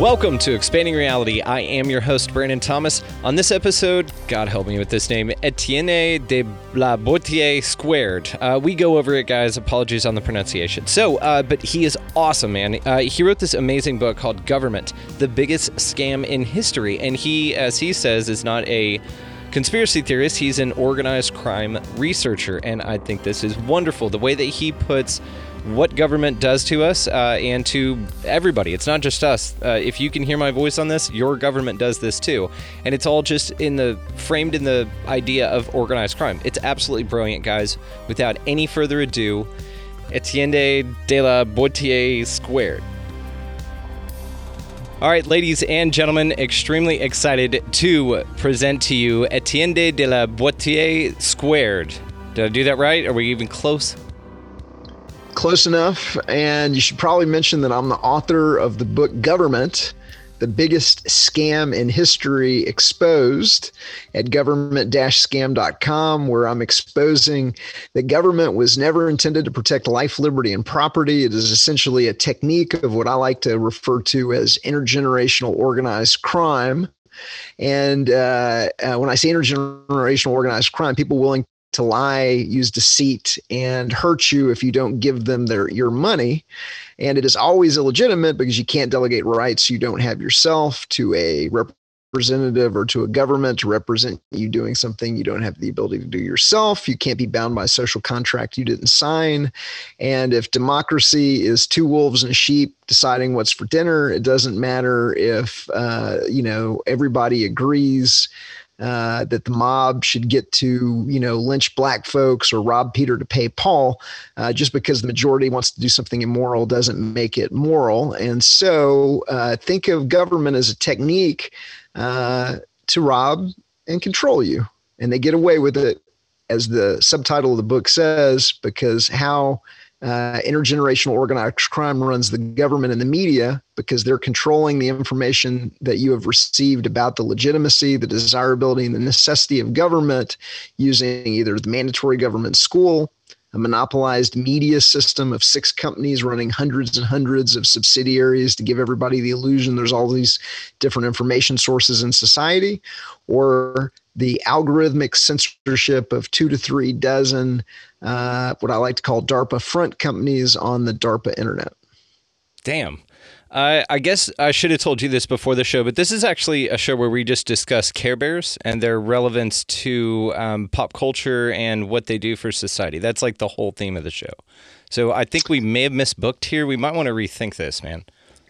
Welcome to Expanding Reality. I am your host, Brandon Thomas. On this episode, God help me with this name, Etienne de la Boetie Squared. Uh, we go over it, guys. Apologies on the pronunciation. So, uh, but he is awesome, man. Uh, he wrote this amazing book called Government, the biggest scam in history. And he, as he says, is not a conspiracy theorist, he's an organized crime researcher. And I think this is wonderful. The way that he puts what government does to us uh, and to everybody. It's not just us. Uh, if you can hear my voice on this, your government does this too, and it's all just in the framed in the idea of organized crime. It's absolutely brilliant, guys. Without any further ado, Etienne de la Boetie squared. All right, ladies and gentlemen, extremely excited to present to you Etienne de la Boetie squared. Did I do that right? Are we even close? Close enough. And you should probably mention that I'm the author of the book Government, the biggest scam in history exposed at government scam.com, where I'm exposing that government was never intended to protect life, liberty, and property. It is essentially a technique of what I like to refer to as intergenerational organized crime. And uh, uh, when I say intergenerational organized crime, people willing to lie, use deceit, and hurt you if you don't give them their your money. And it is always illegitimate because you can't delegate rights you don't have yourself to a representative or to a government to represent you doing something you don't have the ability to do yourself. You can't be bound by a social contract you didn't sign. And if democracy is two wolves and a sheep deciding what's for dinner, it doesn't matter if uh, you know everybody agrees uh, that the mob should get to, you know, lynch black folks or rob Peter to pay Paul. Uh, just because the majority wants to do something immoral doesn't make it moral. And so uh, think of government as a technique uh, to rob and control you. And they get away with it, as the subtitle of the book says, because how uh, intergenerational organized crime runs the government and the media because they're controlling the information that you have received about the legitimacy, the desirability, and the necessity of government using either the mandatory government school, a monopolized media system of six companies running hundreds and hundreds of subsidiaries to give everybody the illusion there's all these different information sources in society, or the algorithmic censorship of two to three dozen, uh, what I like to call DARPA front companies on the DARPA internet. Damn. Uh, I guess I should have told you this before the show, but this is actually a show where we just discuss Care Bears and their relevance to um, pop culture and what they do for society. That's like the whole theme of the show. So I think we may have misbooked here. We might want to rethink this, man.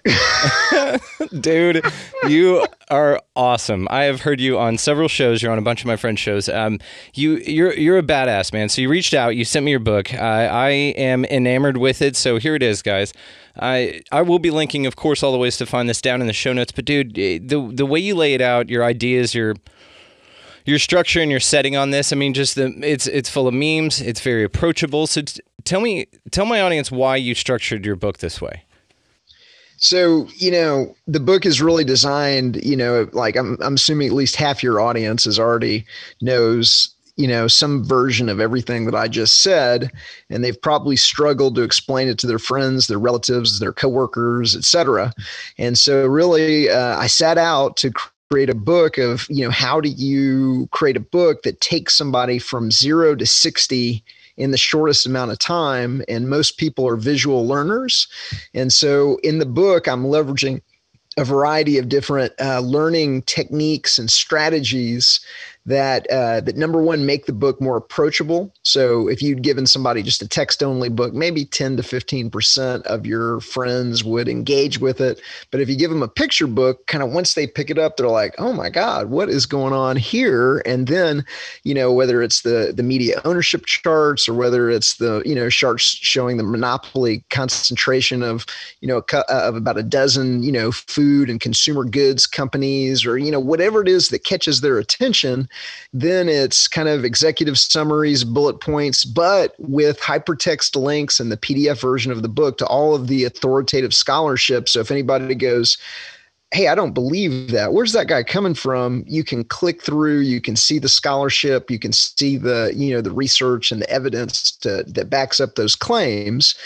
Dude, you are awesome. I have heard you on several shows. You're on a bunch of my friends' shows. Um, you you're you're a badass man. So you reached out. You sent me your book. I I am enamored with it. So here it is, guys. I I will be linking, of course, all the ways to find this down in the show notes. But dude, eh, the the way you lay it out, your ideas, your your structure and your setting on this. I mean, just the it's it's full of memes. It's very approachable. So t- tell me, tell my audience why you structured your book this way. So, you know, the book is really designed, you know, like I'm, I'm assuming at least half your audience is already knows, you know, some version of everything that I just said. And they've probably struggled to explain it to their friends, their relatives, their coworkers, et cetera. And so really, uh, I set out to create a book of, you know, how do you create a book that takes somebody from zero to 60 in the shortest amount of time. And most people are visual learners. And so in the book, I'm leveraging a variety of different uh, learning techniques and strategies that uh, that number one make the book more approachable. So if you'd given somebody just a text only book, maybe 10 to 15 percent of your friends would engage with it. But if you give them a picture book, kind of once they pick it up, they're like, "Oh my God, what is going on here?" And then, you know, whether it's the the media ownership charts or whether it's the you know charts showing the monopoly concentration of you know uh, of about a dozen you know food and consumer goods companies or you know whatever it is that catches their attention then it's kind of executive summaries, bullet points, but with hypertext links and the PDF version of the book to all of the authoritative scholarship. So if anybody goes, hey, I don't believe that. Where's that guy coming from? You can click through, you can see the scholarship, you can see the, you know, the research and the evidence to, that backs up those claims.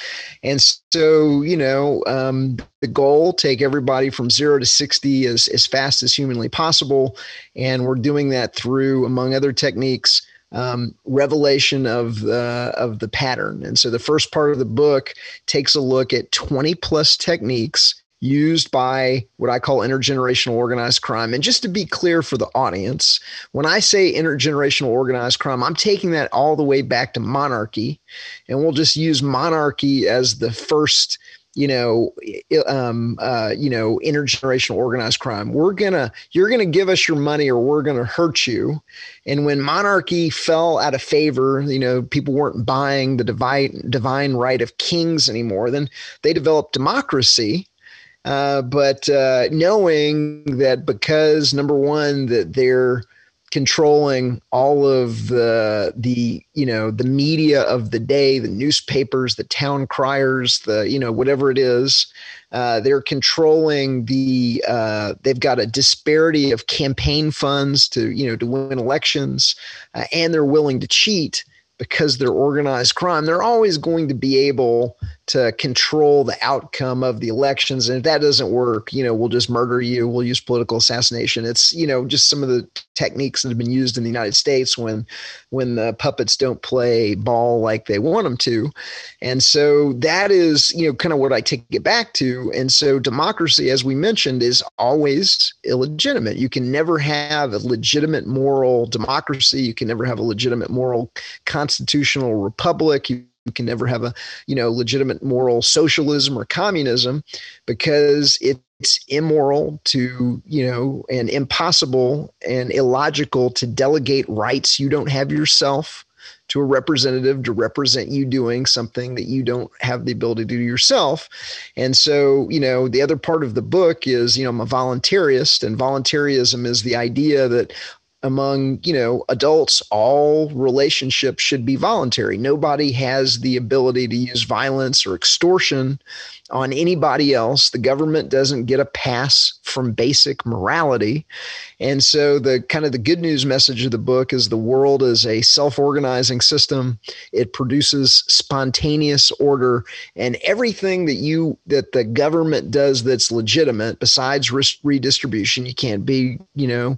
And so, you know, um, the goal, take everybody from zero to 60 as, as fast as humanly possible. And we're doing that through, among other techniques, um, revelation of the of the pattern. And so the first part of the book takes a look at 20 plus techniques used by what I call intergenerational organized crime. And just to be clear for the audience, when I say intergenerational organized crime, I'm taking that all the way back to monarchy. And we'll just use monarchy as the first you know, um, uh, you know, intergenerational organized crime. We're gonna, you're gonna give us your money, or we're gonna hurt you. And when monarchy fell out of favor, you know, people weren't buying the divine divine right of kings anymore. Then they developed democracy, uh, but uh, knowing that because number one that they're controlling all of the the you know the media of the day the newspapers the town criers the you know whatever it is uh, they're controlling the uh, they've got a disparity of campaign funds to you know to win elections uh, and they're willing to cheat because they're organized crime, they're always going to be able to control the outcome of the elections. And if that doesn't work, you know, we'll just murder you. We'll use political assassination. It's, you know, just some of the techniques that have been used in the United States when when the puppets don't play ball like they want them to. And so that is, you know, kind of what I take it back to. And so democracy, as we mentioned, is always illegitimate. You can never have a legitimate moral democracy. You can never have a legitimate moral constitutional republic. You can never have a you know legitimate moral socialism or communism because it's immoral to you know and impossible and illogical to delegate rights you don't have yourself to a representative to represent you doing something that you don't have the ability to do yourself. And so, you know, the other part of the book is, you know, I'm a voluntarist, and voluntarism is the idea that among you know adults all relationships should be voluntary. Nobody has the ability to use violence or extortion on anybody else. The government doesn't get a pass from basic morality. And so the kind of the good news message of the book is the world is a self-organizing system. It produces spontaneous order and everything that you that the government does that's legitimate besides redistribution you can't be you know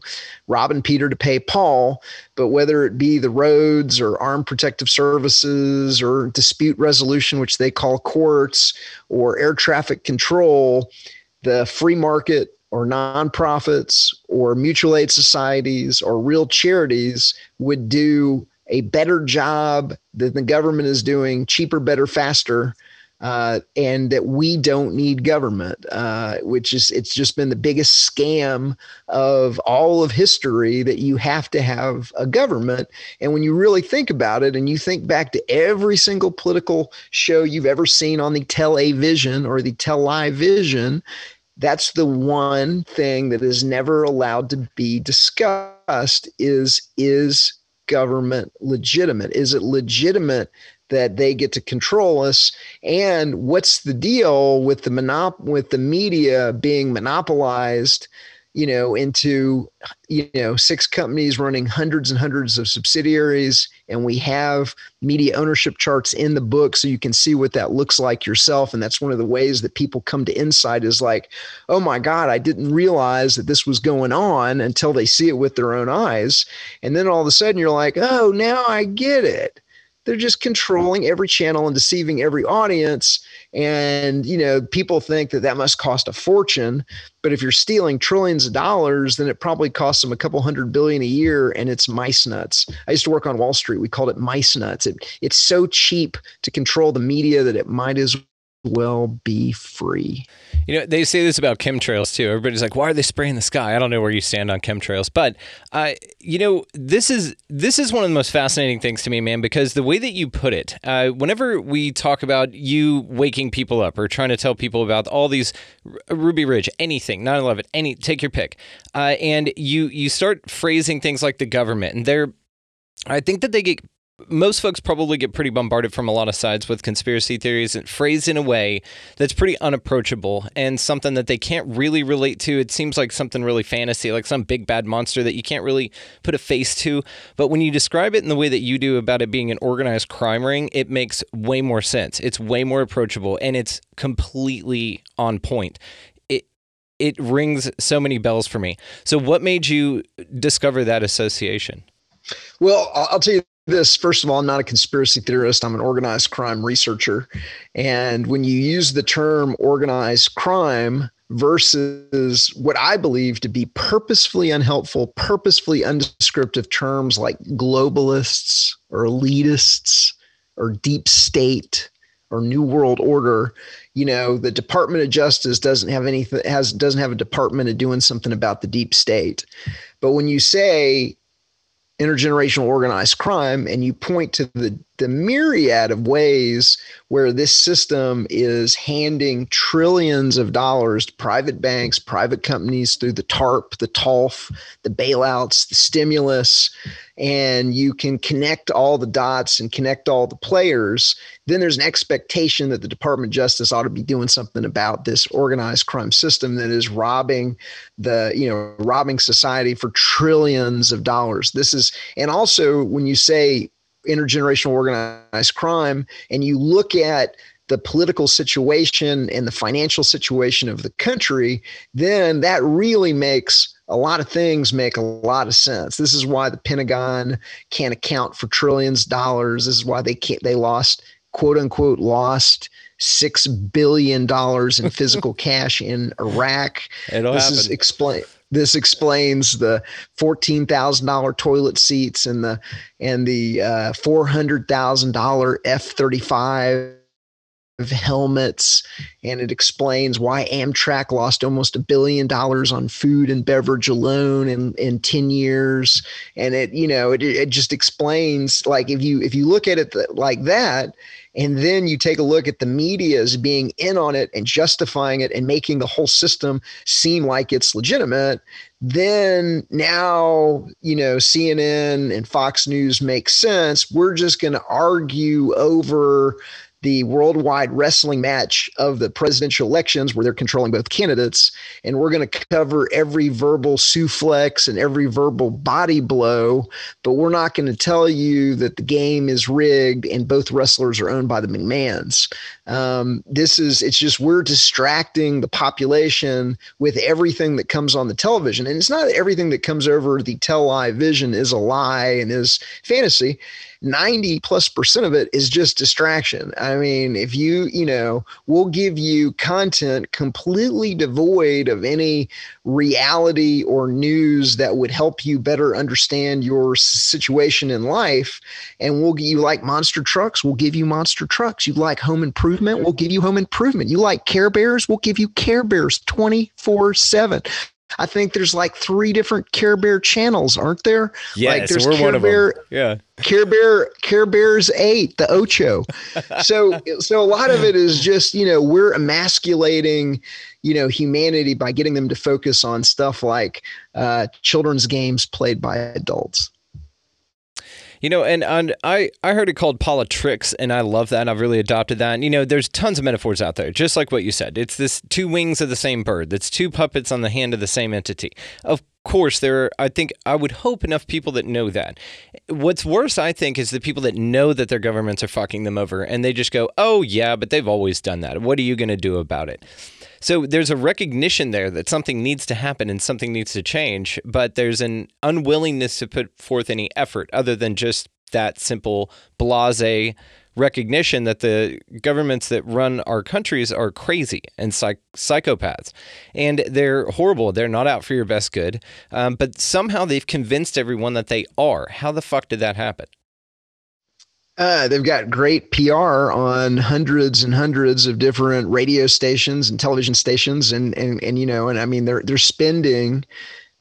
robbing peter to pay paul but whether it be the roads or armed protective services or dispute resolution which they call courts or air traffic control the free market or nonprofits or mutual aid societies or real charities would do a better job than the government is doing, cheaper, better, faster, uh, and that we don't need government, uh, which is it's just been the biggest scam of all of history that you have to have a government. And when you really think about it, and you think back to every single political show you've ever seen on the television or the television, that's the one thing that is never allowed to be discussed is is government legitimate is it legitimate that they get to control us and what's the deal with the monop- with the media being monopolized you know, into, you know, six companies running hundreds and hundreds of subsidiaries. And we have media ownership charts in the book so you can see what that looks like yourself. And that's one of the ways that people come to insight is like, oh my God, I didn't realize that this was going on until they see it with their own eyes. And then all of a sudden you're like, oh, now I get it they're just controlling every channel and deceiving every audience. And, you know, people think that that must cost a fortune. But if you're stealing trillions of dollars, then it probably costs them a couple hundred billion a year and it's mice nuts. I used to work on Wall Street. We called it mice nuts. It, it's so cheap to control the media that it might as well be free. You know, they say this about chemtrails too. Everybody's like, "Why are they spraying the sky?" I don't know where you stand on chemtrails, but uh, you know, this is this is one of the most fascinating things to me, man, because the way that you put it. Uh, whenever we talk about you waking people up or trying to tell people about all these Ruby Ridge, anything, 9/11, any, take your pick, uh, and you you start phrasing things like the government, and they're I think that they get most folks probably get pretty bombarded from a lot of sides with conspiracy theories and phrased in a way that's pretty unapproachable and something that they can't really relate to. It seems like something really fantasy, like some big bad monster that you can't really put a face to. But when you describe it in the way that you do about it being an organized crime ring, it makes way more sense. It's way more approachable and it's completely on point. It it rings so many bells for me. So what made you discover that association? Well, I'll tell you this first of all i'm not a conspiracy theorist. I'm an organized crime researcher. And when you use the term organized crime versus what i believe to be purposefully unhelpful purposefully undescriptive terms like globalists or elitists or deep state or new world order you know the department of justice doesn't have anything has doesn't have a department of doing something about the deep state. But when you say intergenerational organized crime and you point to the, the myriad of ways where this system is handing trillions of dollars to private banks, private companies through the TARP, the TALF, the bailouts, the stimulus, and you can connect all the dots and connect all the players, then there's an expectation that the Department of Justice ought to be doing something about this organized crime system that is robbing the, you know, robbing society for trillions of dollars. This is, and also when you say intergenerational organized crime and you look at the political situation and the financial situation of the country, then that really makes a lot of things make a lot of sense. This is why the Pentagon can't account for trillions of dollars. This is why they can't they lost quote unquote lost six billion dollars in physical cash in Iraq. It'll this happen. is explain this explains the fourteen thousand dollar toilet seats and the and the uh, four hundred thousand dollar F thirty five helmets. And it explains why Amtrak lost almost a billion dollars on food and beverage alone in, in 10 years. And it you know it, it just explains like if you if you look at it like that and then you take a look at the media's being in on it and justifying it and making the whole system seem like it's legitimate. Then now you know CNN and Fox News make sense. We're just going to argue over the worldwide wrestling match of the presidential elections where they're controlling both candidates. And we're going to cover every verbal suplex and every verbal body blow, but we're not going to tell you that the game is rigged and both wrestlers are owned by the McMahons. Um, this is, it's just we're distracting the population with everything that comes on the television. And it's not everything that comes over the tell lie vision is a lie and is fantasy. 90 plus percent of it is just distraction. I mean, if you, you know, we'll give you content completely devoid of any reality or news that would help you better understand your situation in life. And we'll give you like monster trucks, we'll give you monster trucks. You like home improvement, we'll give you home improvement. You like care bears, we'll give you care bears 24 7. I think there's like three different Care Bear channels, aren't there? Yes, like there's we're Care one of Bear, them. Yeah. Care Bear, Care Bears eight, the Ocho. So, so a lot of it is just you know we're emasculating, you know, humanity by getting them to focus on stuff like uh, children's games played by adults. You know, and, and I, I heard it called politricks, and I love that. And I've really adopted that. And, you know, there's tons of metaphors out there, just like what you said. It's this two wings of the same bird. That's two puppets on the hand of the same entity. Of course, there are, I think, I would hope enough people that know that. What's worse, I think, is the people that know that their governments are fucking them over, and they just go, oh, yeah, but they've always done that. What are you going to do about it? So there's a recognition there that something needs to happen and something needs to change, but there's an unwillingness to put forth any effort other than just that simple blase recognition that the governments that run our countries are crazy and psych- psychopaths. And they're horrible. They're not out for your best good. Um, but somehow they've convinced everyone that they are. How the fuck did that happen uh, they've got great PR on hundreds and hundreds of different radio stations and television stations, and and and you know, and I mean, they're they're spending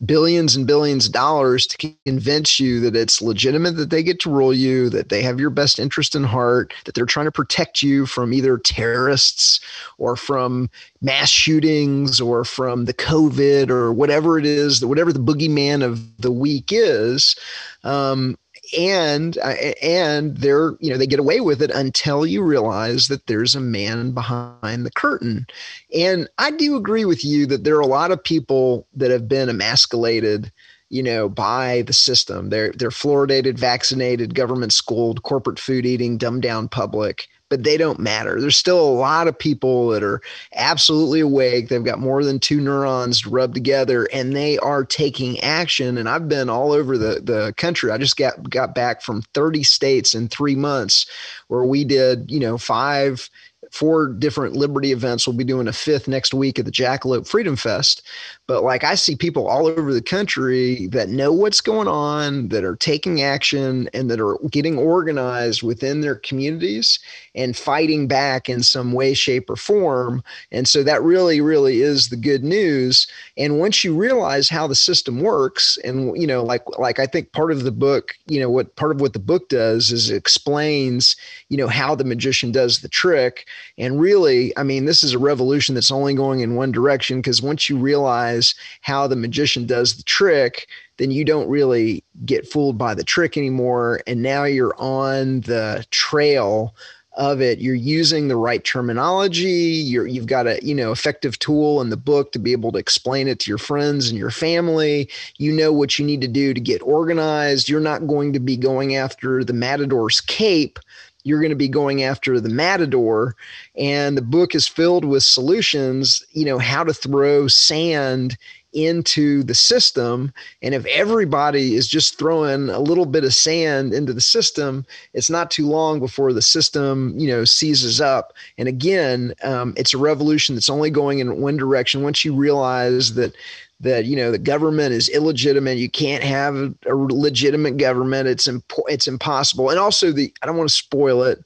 billions and billions of dollars to convince you that it's legitimate that they get to rule you, that they have your best interest in heart, that they're trying to protect you from either terrorists or from mass shootings or from the COVID or whatever it is, that whatever the boogeyman of the week is. Um, and uh, and they're you know they get away with it until you realize that there's a man behind the curtain. And i do agree with you that there are a lot of people that have been emasculated you know by the system. They're they're fluoridated vaccinated government schooled corporate food eating dumbed down public but they don't matter. There's still a lot of people that are absolutely awake. They've got more than two neurons to rub together and they are taking action. And I've been all over the, the country. I just got, got back from 30 states in three months where we did, you know, five four different liberty events. We'll be doing a fifth next week at the Jackalope Freedom Fest. But like I see people all over the country that know what's going on, that are taking action, and that are getting organized within their communities and fighting back in some way, shape, or form. And so that really, really is the good news. And once you realize how the system works, and you know, like like I think part of the book, you know, what part of what the book does is it explains, you know, how the magician does the trick. And really, I mean, this is a revolution that's only going in one direction because once you realize how the magician does the trick, then you don't really get fooled by the trick anymore. And now you're on the trail of it. You're using the right terminology. You're you've got a you know effective tool in the book to be able to explain it to your friends and your family. You know what you need to do to get organized. You're not going to be going after the matador's cape you're going to be going after the matador and the book is filled with solutions you know how to throw sand into the system. And if everybody is just throwing a little bit of sand into the system it's not too long before the system you know seizes up. And again um, it's a revolution that's only going in one direction. Once you realize that that you know the government is illegitimate. You can't have a, legitimate government. It's impo- it's impossible. And also the i don't want to spoil it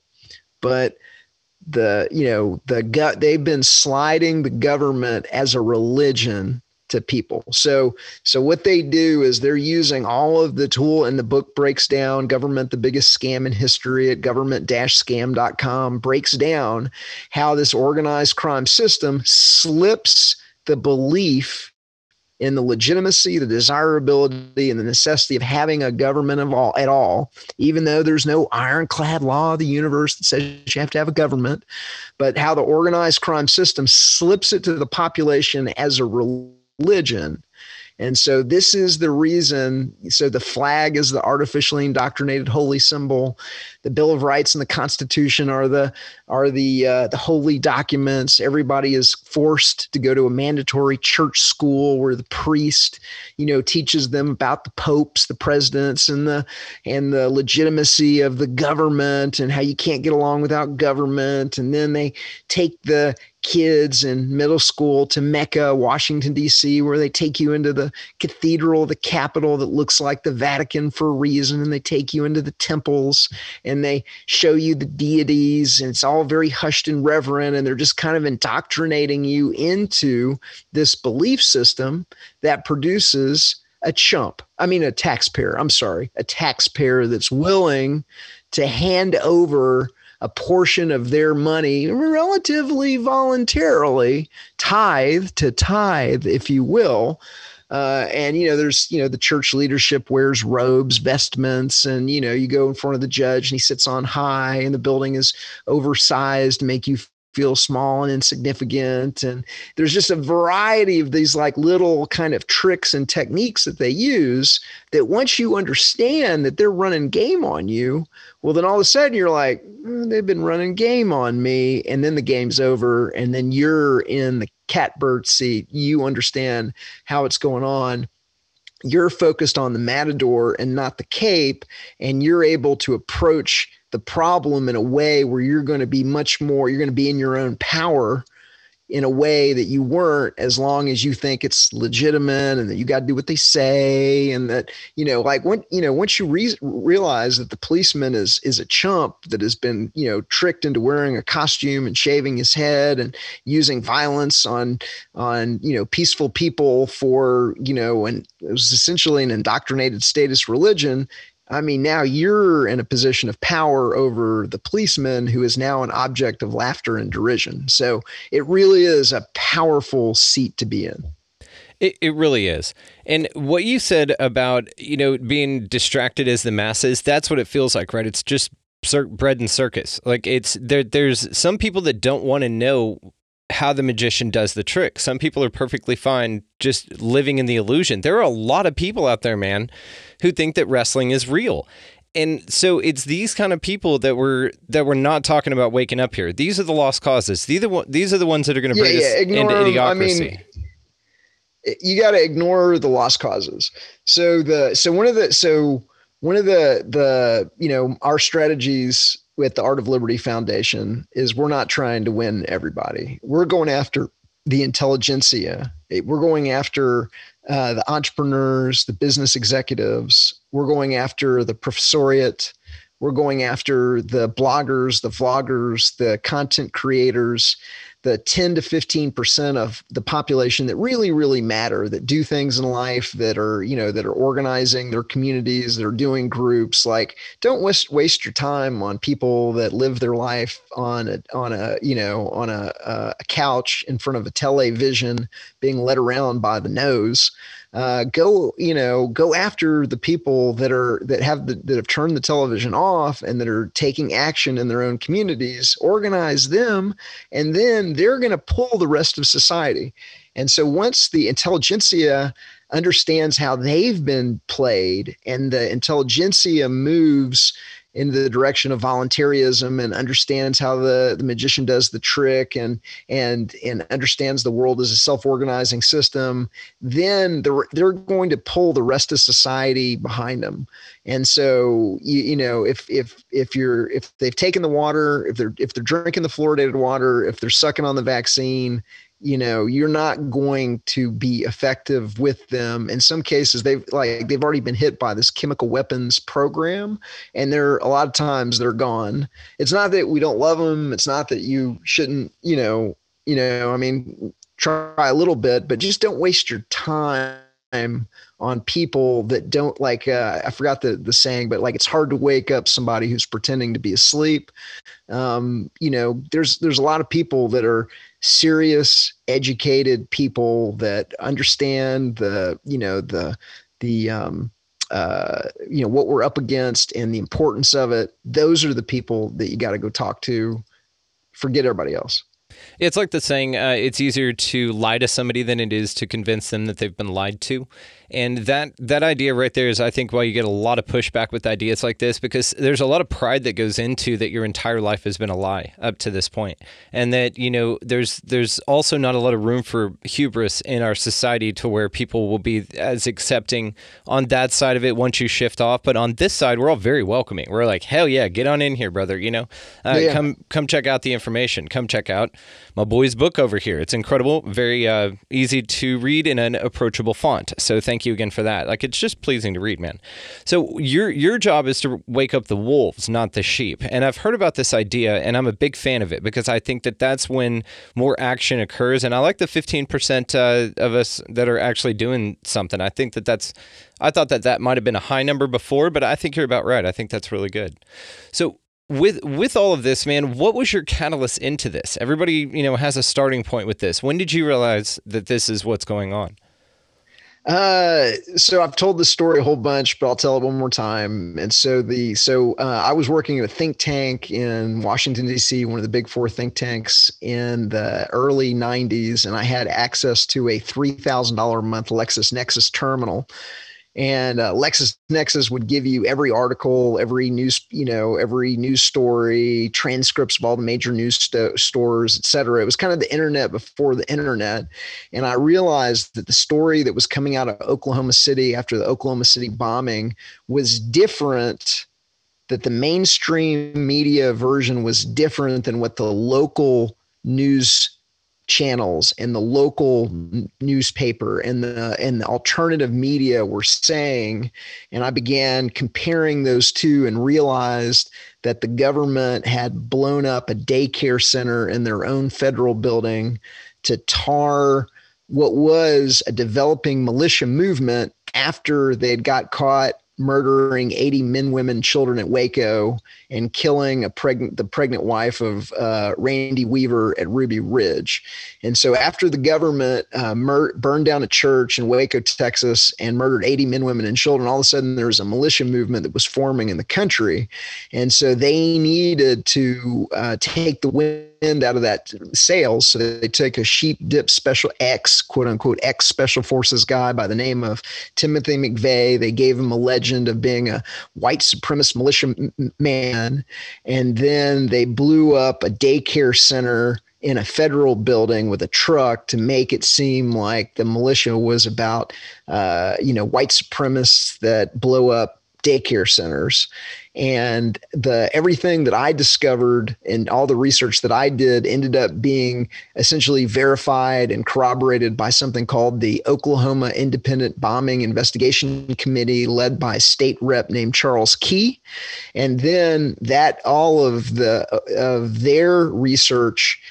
but the you know the gut they've been sliding the government as a religion to people. So so what they do is they're using all of the tool and the book breaks down. Government the biggest scam in history at government-scam.com breaks down how this organized crime system slips the belief in the legitimacy, the desirability, and the necessity of having a government of all at all, even though there's no ironclad law of the universe that says you have to have a government, but how the organized crime system slips it to the population as a religion and so this is the reason. So the flag is the artificially indoctrinated holy symbol. The Bill of Rights and the Constitution are the are the uh, the holy documents. Everybody is forced to go to a mandatory church school where the priest, you know, teaches them about the popes, the presidents, and the and the legitimacy of the government and how you can't get along without government. And then they take the kids in middle school to Mecca, Washington, D.C., where they take you into the cathedral, the capital that looks like the Vatican for a reason. And they take you into the temples and they show you the deities. And it's all very hushed and reverent. And they're just kind of indoctrinating you into this belief system that produces a chump. I mean, a taxpayer. I'm sorry, a taxpayer that's willing to hand over a portion of their money relatively voluntarily, tithe to tithe, if you will. Uh, and you know, there's you know the church leadership wears robes, vestments, and you know you go in front of the judge and he sits on high, and the building is oversized to make you feel small and insignificant and there's just a variety of these like little kind of tricks and techniques that they use that once you understand that they're running game on you well then all of a sudden you're like mm, they've been running game on me and then the game's over and then you're in the catbird seat. You understand how it's going on you're focused on the matador and not the cape and you're able to approach the problem in a way where you're going to be much more you're going to be in your own power in a way that you weren't as long as you think it's legitimate and that you got to do what they say and that you know like when you know once you re- realize that the policeman is is a chump that has been you know tricked into wearing a costume and shaving his head and using violence on on you know peaceful people for you know and it was essentially an indoctrinated status religion I mean, now you're in a position of power over the policeman who is now an object of laughter and derision. So it really is a powerful seat to be in. It, it really is. And what you said about, you know, being distracted as the masses, that's what it feels like, right? It's just cir- bread and circus. Like it's there there's some people that don't want to know how the magician does the trick. Some people are perfectly fine just living in the illusion. There are a lot of people out there, man, who think that wrestling is real. And so it's these kind of people that we're that we're not talking about waking up here. These are the lost causes. These are the, these are the ones that are going to Yeah, bring yeah, us ignore into 'em. I idiocracy. mean, you got to ignore the lost causes. So the so one of the so one of the the you know our strategies with the Art of Liberty Foundation is we're not trying to win everybody. We're going after the intelligentsia. We're going after uh, the entrepreneurs, the business executives. We're going after the professoriate. We're going after the bloggers, the vloggers, the content creators, the 10 to 15% of the population that really, really matter, that do things in life, that are, you know, that are organizing their communities, that are doing groups. Like, don't waste, waste your time on people that live their life on a, on a, you know, on a, a couch in front of a television being led around by the nose uh, go you know go after the people that are that have the, that have turned the television off and that are taking action in their own communities organize them and then they're going to pull the rest of society. And so once the intelligentsia understands how they've been played and the intelligentsia moves in the direction of voluntarism and understands how the, the magician does the trick and and and understands the world as a self-organizing system then they're, they're going to pull the rest of society behind them. And so you, you know if if if you're if they've taken the water if they're if they're drinking the fluoridated water if they're sucking on the vaccine you know you're not going to be effective with them. In some cases they've like they've already been hit by this chemical weapons program and they're a lot of times they're gone. It's not that we don't love them it's not that you shouldn't you know you know i mean try a little bit but just don't waste your time on people that don't like uh, i forgot the the saying but like it's hard to wake up somebody who's pretending to be asleep. Um, you know there's there's a lot of people that are serious educated people that understand the you know the the um, uh, you know what we're up against and the importance of it. Those are the people that you got to go talk to. Forget everybody else. It's like the saying, uh, it's easier to lie to somebody than it is to convince them that they've been lied to. And that that idea right there is, I think, why you get a lot of pushback with ideas like this because there's a lot of pride that goes into that your entire life has been a lie up to this point, and that you know there's there's also not a lot of room for hubris in our society to where people will be as accepting on that side of it once you shift off, but on this side we're all very welcoming. We're like, hell yeah, get on in here, brother. You know, uh, Yeah. come come check out the information. Come check out my boy's book over here. It's incredible, very uh, easy to read in an approachable font. So thank you again for that. Like it's just pleasing to read, man. So your your job is to wake up the wolves, not the sheep. And I've heard about this idea, and I'm a big fan of it because I think that that's when more action occurs. And I like the 15% uh, of us that are actually doing something. I think that that's. I thought that that might have been a high number before, but I think you're about right. I think that's really good. So with with all of this, man, what was your catalyst into this? Everybody, you know, has a starting point with this. When did you realize that this is what's going on? Uh, so I've told this story a whole bunch, but I'll tell it one more time. And so the so uh, I was working at a think tank in Washington D.C., one of the big four think tanks in the early '90s, and I had access to a three thousand dollar a month LexisNexis terminal. And uh, LexisNexis would give you every article, every news, you know, every news story, transcripts of all the major news st- stores, et cetera. It was kind of the internet before the internet, and I realized that the story that was coming out of Oklahoma City after the Oklahoma City bombing was different. That the mainstream media version was different than what the local news channels and the local newspaper and the and the alternative media were saying and i began comparing those two and realized that the government had blown up a daycare center in their own federal building to tar what was a developing militia movement after they'd got caught murdering 80 men, women, children at Waco and killing a pregnant the pregnant wife of uh, Randy Weaver at Ruby Ridge. And so after the government uh, mur- burned down a church in Waco, Texas, and murdered 80 men, women, and children, all of a sudden there was a militia movement that was forming in the country, and so they needed to uh, take the wind out of that sails. So they took a sheep dip special X, quote unquote, X special forces guy by the name of Timothy McVeigh. They gave him a legend of being a white supremacist militia man. And then they blew up a daycare center in a federal building with a truck to make it seem like the militia was about, uh, you know, white supremacists that blow up daycare centers and the everything that i discovered and all the research that i did ended up being essentially verified and corroborated by something called the oklahoma independent bombing investigation committee led by state rep named charles key. And then that all of the of their research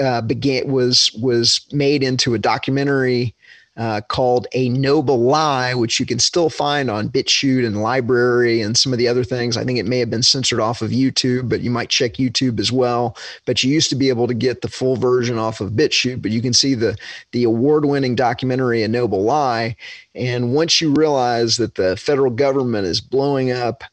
uh, began was was made into a documentary uh, called A Noble Lie, which you can still find on BitChute and LBRY and some of the other things. I think it may have been censored off of YouTube, but you might check YouTube as well. But you used to be able to get the full version off of BitChute, but you can see the the award-winning documentary A Noble Lie. And once you realize that the federal government is blowing up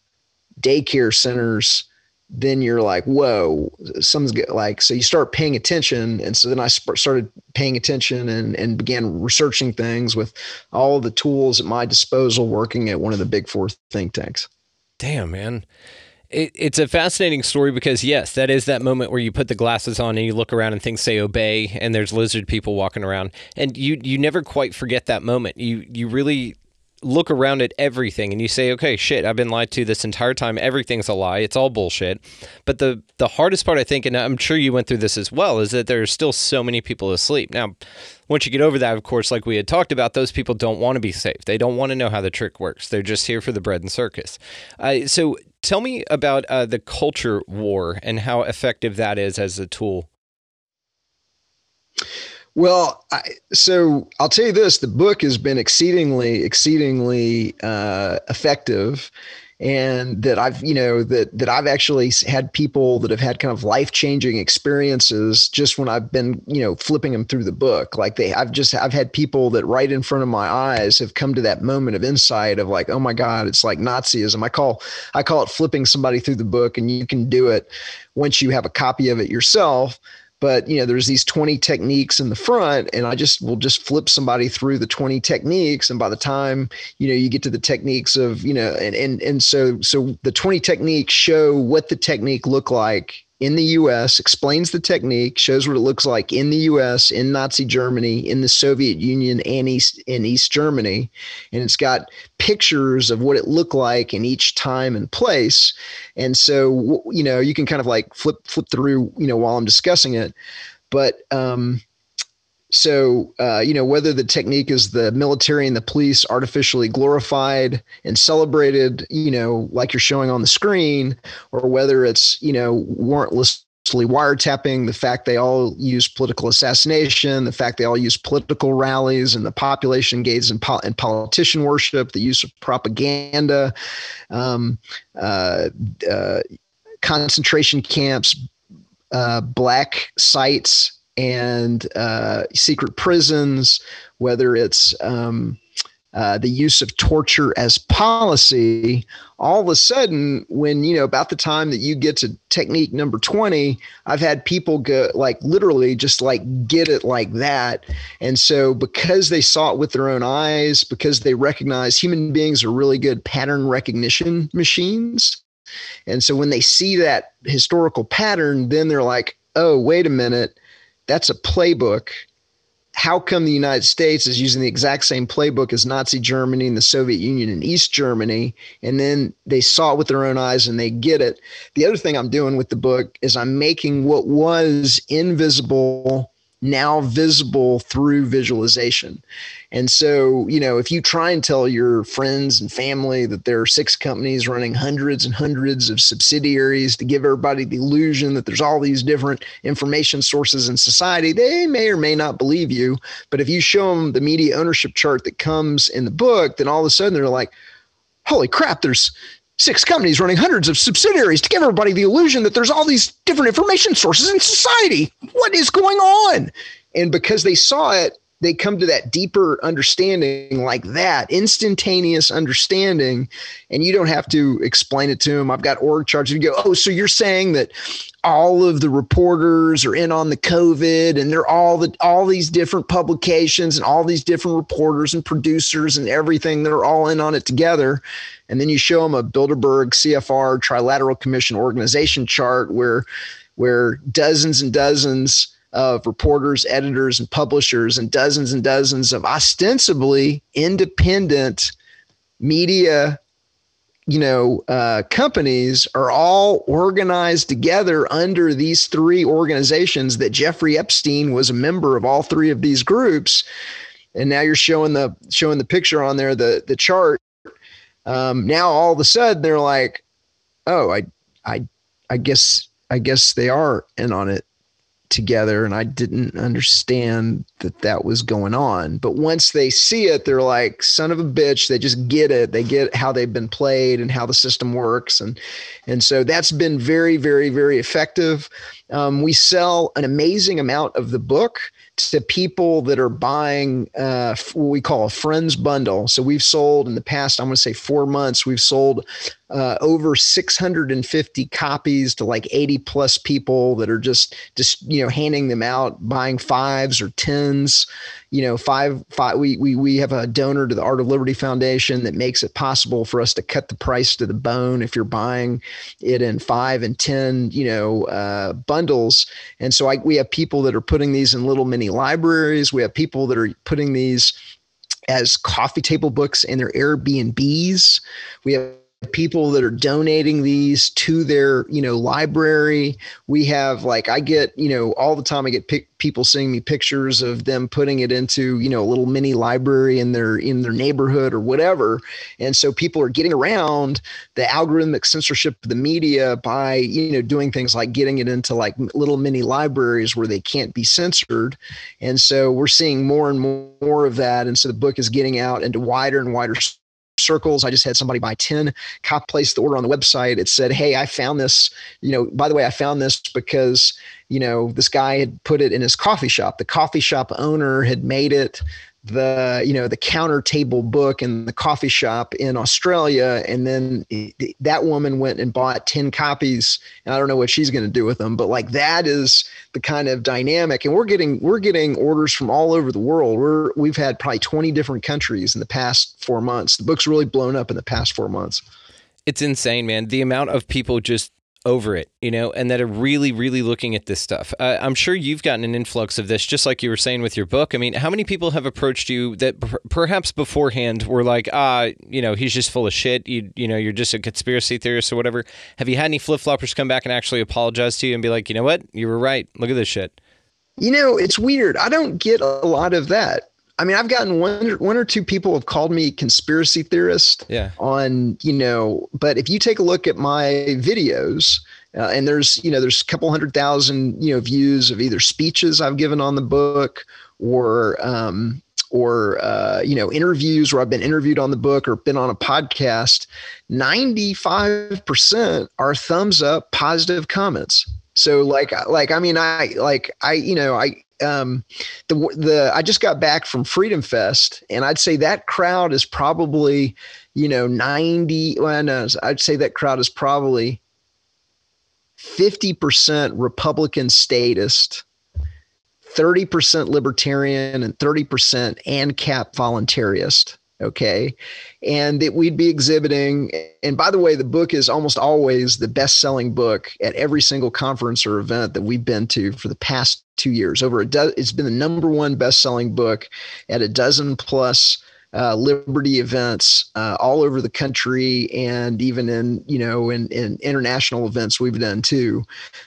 daycare centers then you're like, whoa, something's good. like, so you start paying attention. And so then I sp- started paying attention and, and began researching things with all the tools at my disposal, working at one of the big four think tanks. Damn, man. It, it's a fascinating story because, yes, that is that moment where you put the glasses on and you look around and things say obey, and there's lizard people walking around. And you, you never quite forget that moment. You, you really look around at everything and you say, okay, shit, I've been lied to this entire time. Everything's a lie. It's all bullshit. But the the hardest part, I think, and I'm sure you went through this as well, is that there's still so many people asleep. Now, once you get over that, of course, like we had talked about, those people don't want to be safe. They don't want to know how the trick works. They're just here for the bread and circus. Uh, so tell me about uh, the culture war and how effective that is as a tool. Well, I, so I'll tell you this: the book has been exceedingly, exceedingly uh, effective, and that I've, you know, that that I've actually had people that have had kind of life changing experiences just when I've been, you know, flipping them through the book. Like they, I've just, I've had people that right in front of my eyes have come to that moment of insight of like, oh my God, it's like Nazism. I call, I call it flipping somebody through the book, and you can do it once you have a copy of it yourself but you know there's these 20 techniques in the front and i just will just flip somebody through the 20 techniques and by the time you know you get to the techniques of you know and and and so so the 20 techniques show what the technique look like in the US, explains the technique, shows what it looks like in the US, in Nazi Germany, in the Soviet Union, and East in East Germany, and it's got pictures of what it looked like in each time and place. And so, you know, you can kind of like flip flip through, you know, while I'm discussing it. But um, so, uh, you know, whether the technique is the military and the police artificially glorified and celebrated, you know, like you're showing on the screen, or whether it's, you know, warrantlessly wiretapping, the fact they all use political assassination, the fact they all use political rallies, and the population engaged in, in politician worship, the use of propaganda, um, uh, uh, concentration camps, uh, black sites and uh, secret prisons, whether it's um, uh, the use of torture as policy, all of a sudden, when you know about the time that you get to technique number 20, I've had people go like literally just like get it like that. And so, because they saw it with their own eyes, because they recognize human beings are really good pattern recognition machines. And so, when they see that historical pattern, then they're like, oh, wait a minute, that's a playbook how come the United States is using the exact same playbook as Nazi Germany and the Soviet Union and East Germany? And then they saw it with their own eyes and they get it. The other thing I'm doing with the book is I'm making what was invisible now visible through visualization. And so, you know, if you try and tell your friends and family that there are six companies running hundreds and hundreds of subsidiaries to give everybody the illusion that there's all these different information sources in society, they may or may not believe you. But if you show them the media ownership chart that comes in the book, then all of a sudden they're like, holy crap, there's six companies running hundreds of subsidiaries to give everybody the illusion that there's all these different information sources in society. What is going on? And because they saw it, they come to that deeper understanding like that instantaneous understanding and you don't have to explain it to them i've got org charts. You go oh so you're saying that all of the reporters are in on the covid and they're all the all these different publications and all these different reporters and producers and everything that are all in on it together. And then you show them a bilderberg cfr trilateral commission organization chart where where dozens and dozens of reporters, editors, and publishers, and dozens and dozens of ostensibly independent media you know uh, companies are all organized together under these three organizations that jeffrey epstein was a member of all three of these groups. And now you're showing the showing the picture on there the the chart. Um, now all of a sudden they're like oh i i i guess i guess they are in on it together and I didn't understand that that was going on. But once they see it, they're like, son of a bitch, they just get it. They get how they've been played and how the system works. And, and so that's been very, very, very effective. Um, we sell an amazing amount of the book to people that are buying uh, what we call a friends bundle. So we've sold in the past, I'm going to say four months, we've sold uh, over 650 copies to like 80 plus people that are just just you know handing them out, buying fives or tens you know, five, five, we, we, we have a donor to the Art of Liberty Foundation that makes it possible for us to cut the price to the bone if you're buying it in five and 10, you know, uh, bundles. And so I, we have people that are putting these in little mini libraries. We have people that are putting these as coffee table books in their Airbnbs. We have people that are donating these to their you know library. We have like i get you know all the time i get people sending me pictures of them putting it into you know a little mini library in their in their neighborhood or whatever. And so people are getting around the algorithmic censorship of the media by you know doing things like getting it into like little mini libraries where they can't be censored. And so we're seeing more and more of that. And so the book is getting out into wider and wider circles. I just had somebody buy 10, cop place the order on the website. It said, Hey, I found this, you know, by the way, I found this because, you know, this guy had put it in his coffee shop. The coffee shop owner had made it the you know the counter table book in the coffee shop in Australia. And then that woman went and bought 10 copies. And I don't know what she's going to do with them but like that is the kind of dynamic. And we're getting we're getting orders from all over the world. We're we've had probably 20 different countries in the past 4 months. The book's really blown up in the past 4 months. It's insane man. The amount of people just over it, you know, and that are really, really looking at this stuff. Uh, I'm sure you've gotten an influx of this, just like you were saying with your book. I mean, how many people have approached you that per- perhaps beforehand were like, ah, you know, he's just full of shit. You, you know, you're just a conspiracy theorist or whatever. Have you had any flip floppers come back and actually apologize to you and be like, you know what, you were right. Look at this shit. You know, it's weird. I don't get a lot of that. I mean, I've gotten one one or two people have called me conspiracy theorist. Yeah. On you know, but if you take a look at my videos, uh, and there's you know there's a couple hundred thousand you know views of either speeches I've given on the book or um, or uh, you know interviews where I've been interviewed on the book or been on a podcast. Ninety five percent are thumbs up, positive comments So like like I mean I like I you know I um the the I just got back from Freedom Fest and I'd say that crowd is probably you know 90 well no, I'd say that crowd is probably 50% Republican statist 30% libertarian and 30% ANCAP voluntarist okay? And that we'd be exhibiting and by the way the book is almost always the best selling book at every single conference or event that we've been to for the past two years. Over a do- it's been the number one best selling book at a dozen plus uh, Liberty events uh, all over the country, and even in you know in, in international events we've done too.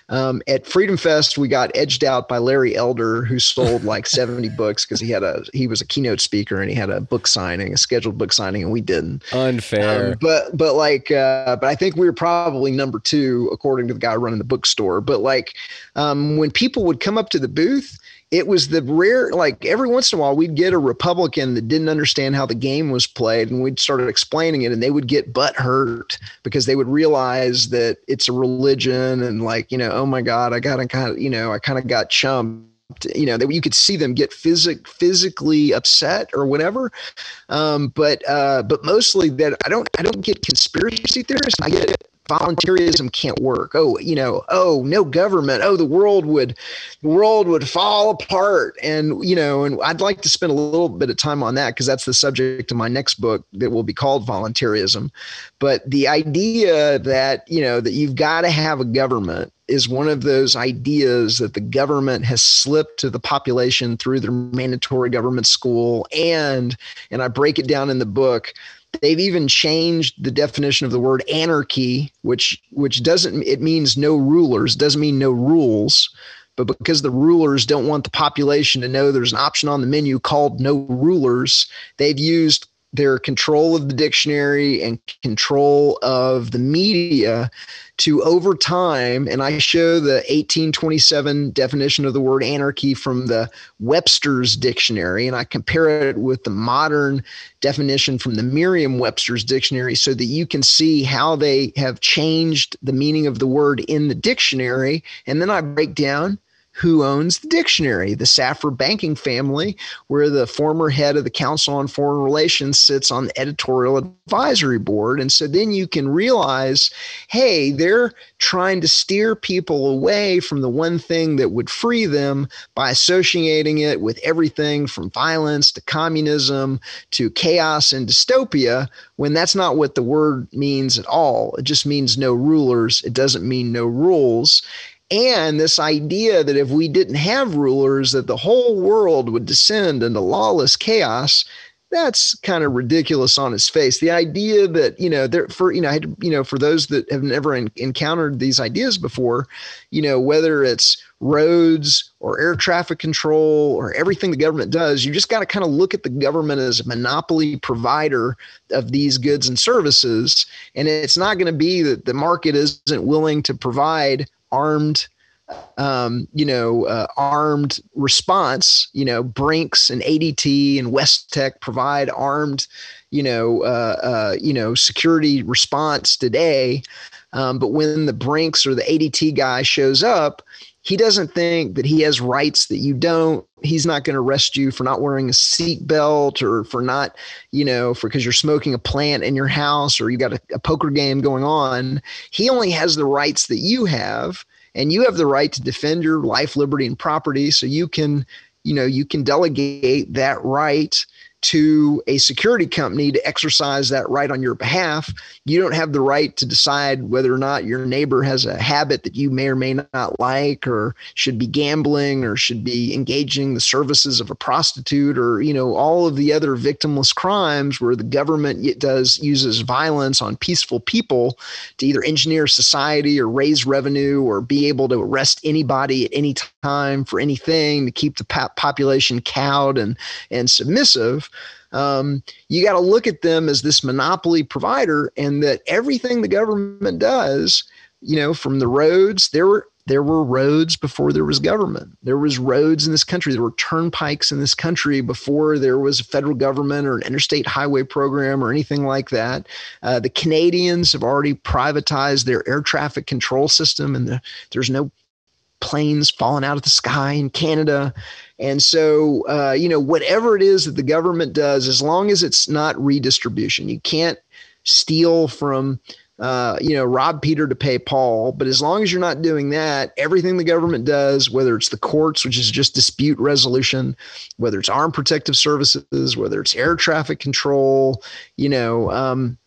Um, at Freedom Fest, we got edged out by Larry Elder, who sold like seventy books because he had a he was a keynote speaker and he had a book signing, a scheduled book signing, and we didn't. Unfair. Um, but but like uh, but I think we were probably number two according to the guy running the bookstore. But like um, when people would come up to the booth it was the rare like every once in a while we'd get a republican that didn't understand how the game was played and we'd started explaining it and they would get butt hurt because they would realize that it's a religion and like you know oh my god i gotta kind of you know i kind of got chumped. You know that you could see them get physic physically upset or whatever um, but uh, but mostly that i don't i don't get conspiracy theorists i get voluntarism can't work. Oh, you know, oh, no government. Oh, the world would the world would fall apart. And, you know, and I'd like to spend a little bit of time on that because that's the subject of my next book that will be called voluntarism. But the idea that, you know, that you've got to have a government is one of those ideas that the government has slipped to the population through their mandatory government school and and I break it down in the book They've even changed the definition of the word anarchy, which which doesn't it means no rulers, doesn't mean no rules. But because the rulers don't want the population to know there's an option on the menu called no rulers, they've used their control of the dictionary and control of the media to over time and i show the 1827 definition of the word anarchy from the webster's dictionary and i compare it with the modern definition from the merriam-webster's dictionary so that you can see how they have changed the meaning of the word in the dictionary. And then i break down who owns the dictionary, the Safra banking family, where the former head of the Council on Foreign Relations sits on the editorial advisory board. And so then you can realize hey, they're trying to steer people away from the one thing that would free them by associating it with everything from violence to communism to chaos and dystopia, when that's not what the word means at all. It just means no rulers, it doesn't mean no rules and this idea that if we didn't have rulers that the whole world would descend into lawless chaos that's kind of ridiculous on its face. The idea that you know there for you know I, you know for those that have never in, encountered these ideas before you know whether it's roads or air traffic control or everything the government does you just got to kind of look at the government as a monopoly provider of these goods and services. And it's not going to be that the market isn't willing to provide armed um, you know, uh, armed response. You know, Brinks and ADT and Westec provide armed, you know, uh, uh, you know, security response today. Um, but when the Brinks or the ADT guy shows up, he doesn't think that he has rights that you don't. He's not going to arrest you for not wearing a seatbelt or for not, you know, for because you're smoking a plant in your house or you got a, a poker game going on. He only has the rights that you have and you have the right to defend your life, liberty, and property. So you can, you know, you can delegate that right to a security company to exercise that right on your behalf. You don't have the right to decide whether or not your neighbor has a habit that you may or may not like, or should be gambling, or should be engaging the services of a prostitute, or you know all of the other victimless crimes where the government does uses violence on peaceful people to either engineer society or raise revenue or be able to arrest anybody at any time for anything to keep the population cowed and and submissive um, you got to look at them as this monopoly provider, and that everything the government does, you know, from the roads, there were there were roads before there was government. There was roads in this country. There were turnpikes in this country before there was a federal government or an interstate highway program or anything like that. Uh, the Canadians have already privatized their air traffic control system, and the, there's no planes falling out of the sky in Canada. And so, uh, you know, whatever it is that the government does, as long as it's not redistribution, you can't steal from uh, you know, rob Peter to pay Paul. But as long as you're not doing that, everything the government does, whether it's the courts, which is just dispute resolution, whether it's armed protective services, whether it's air traffic control, you know, um,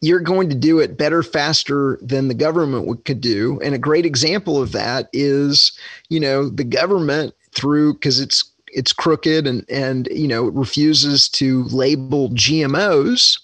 you're going to do it better, faster than the government could do. And a great example of that is, you know, the government through because it's it's crooked and and you know it refuses to label GMOs.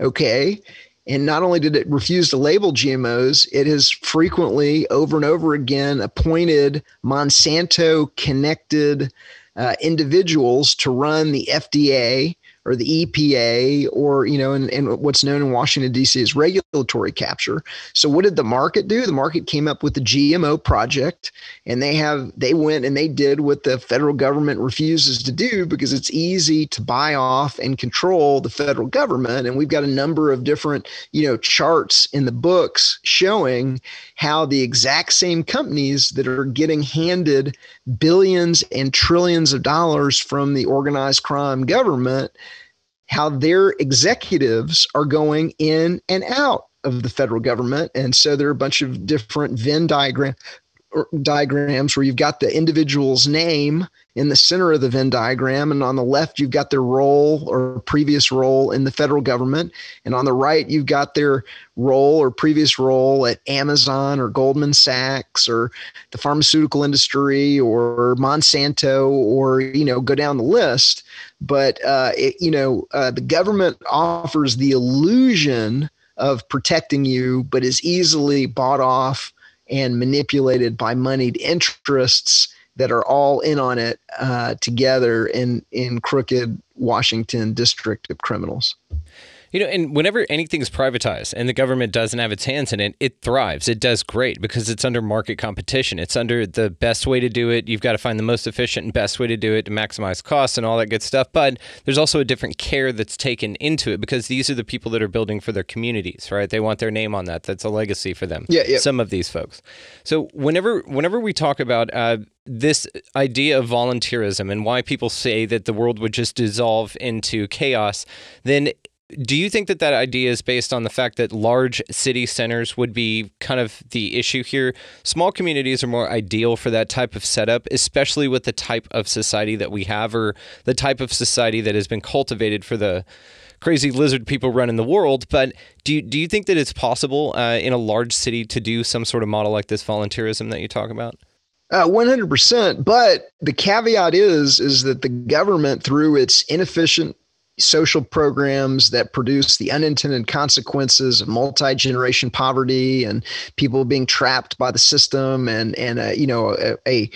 Okay, and not only did it refuse to label GMOs, it has frequently, over and over again, appointed Monsanto connected uh, individuals to run the FDA or the EPA or you know, and, and what's known in Washington D.C. as regulatory capture. So what did the market do? The market came up with the GMO project, and they have they went and they did what the federal government refuses to do because it's easy to buy off and control the federal government. And we've got a number of different you know charts in the books showing how the exact same companies that are getting handed billions and trillions of dollars from the organized crime government how their executives are going in and out of the federal government. And so there are a bunch of different Venn diagram diagrams where you've got the individual's name in the center of the Venn diagram, and on the left you've got their role or previous role in the federal government, and on the right you've got their role or previous role at Amazon or Goldman Sachs or the pharmaceutical industry or Monsanto or you know go down the list. But uh, it, you know uh, the government offers the illusion of protecting you, but is easily bought off and manipulated by moneyed interests that are all in on it uh, together in in crooked Washington district of criminals. You know, and whenever anything's privatized and the government doesn't have its hands in it, it thrives. It does great because it's under market competition. It's under the best way to do it. You've got to find the most efficient and best way to do it to maximize costs and all that good stuff. But there's also a different care that's taken into it because these are the people that are building for their communities, right? They want their name on that. That's a legacy for them. Yeah, yeah. Some of these folks. So whenever whenever we talk about uh, this idea of volunteerism and why people say that the world would just dissolve into chaos, then do you think that that idea is based on the fact that large city centers would be kind of the issue here? Small communities are more ideal for that type of setup, especially with the type of society that we have or the type of society that has been cultivated for the crazy lizard people running the world. But do you, do you think that it's possible uh, in a large city to do some sort of model like this volunteerism that you talk about? Uh, 100%. But the caveat is is that the government, through its inefficient social programs that produce the unintended consequences of multi-generation poverty and people being trapped by the system and and uh, you know a, a,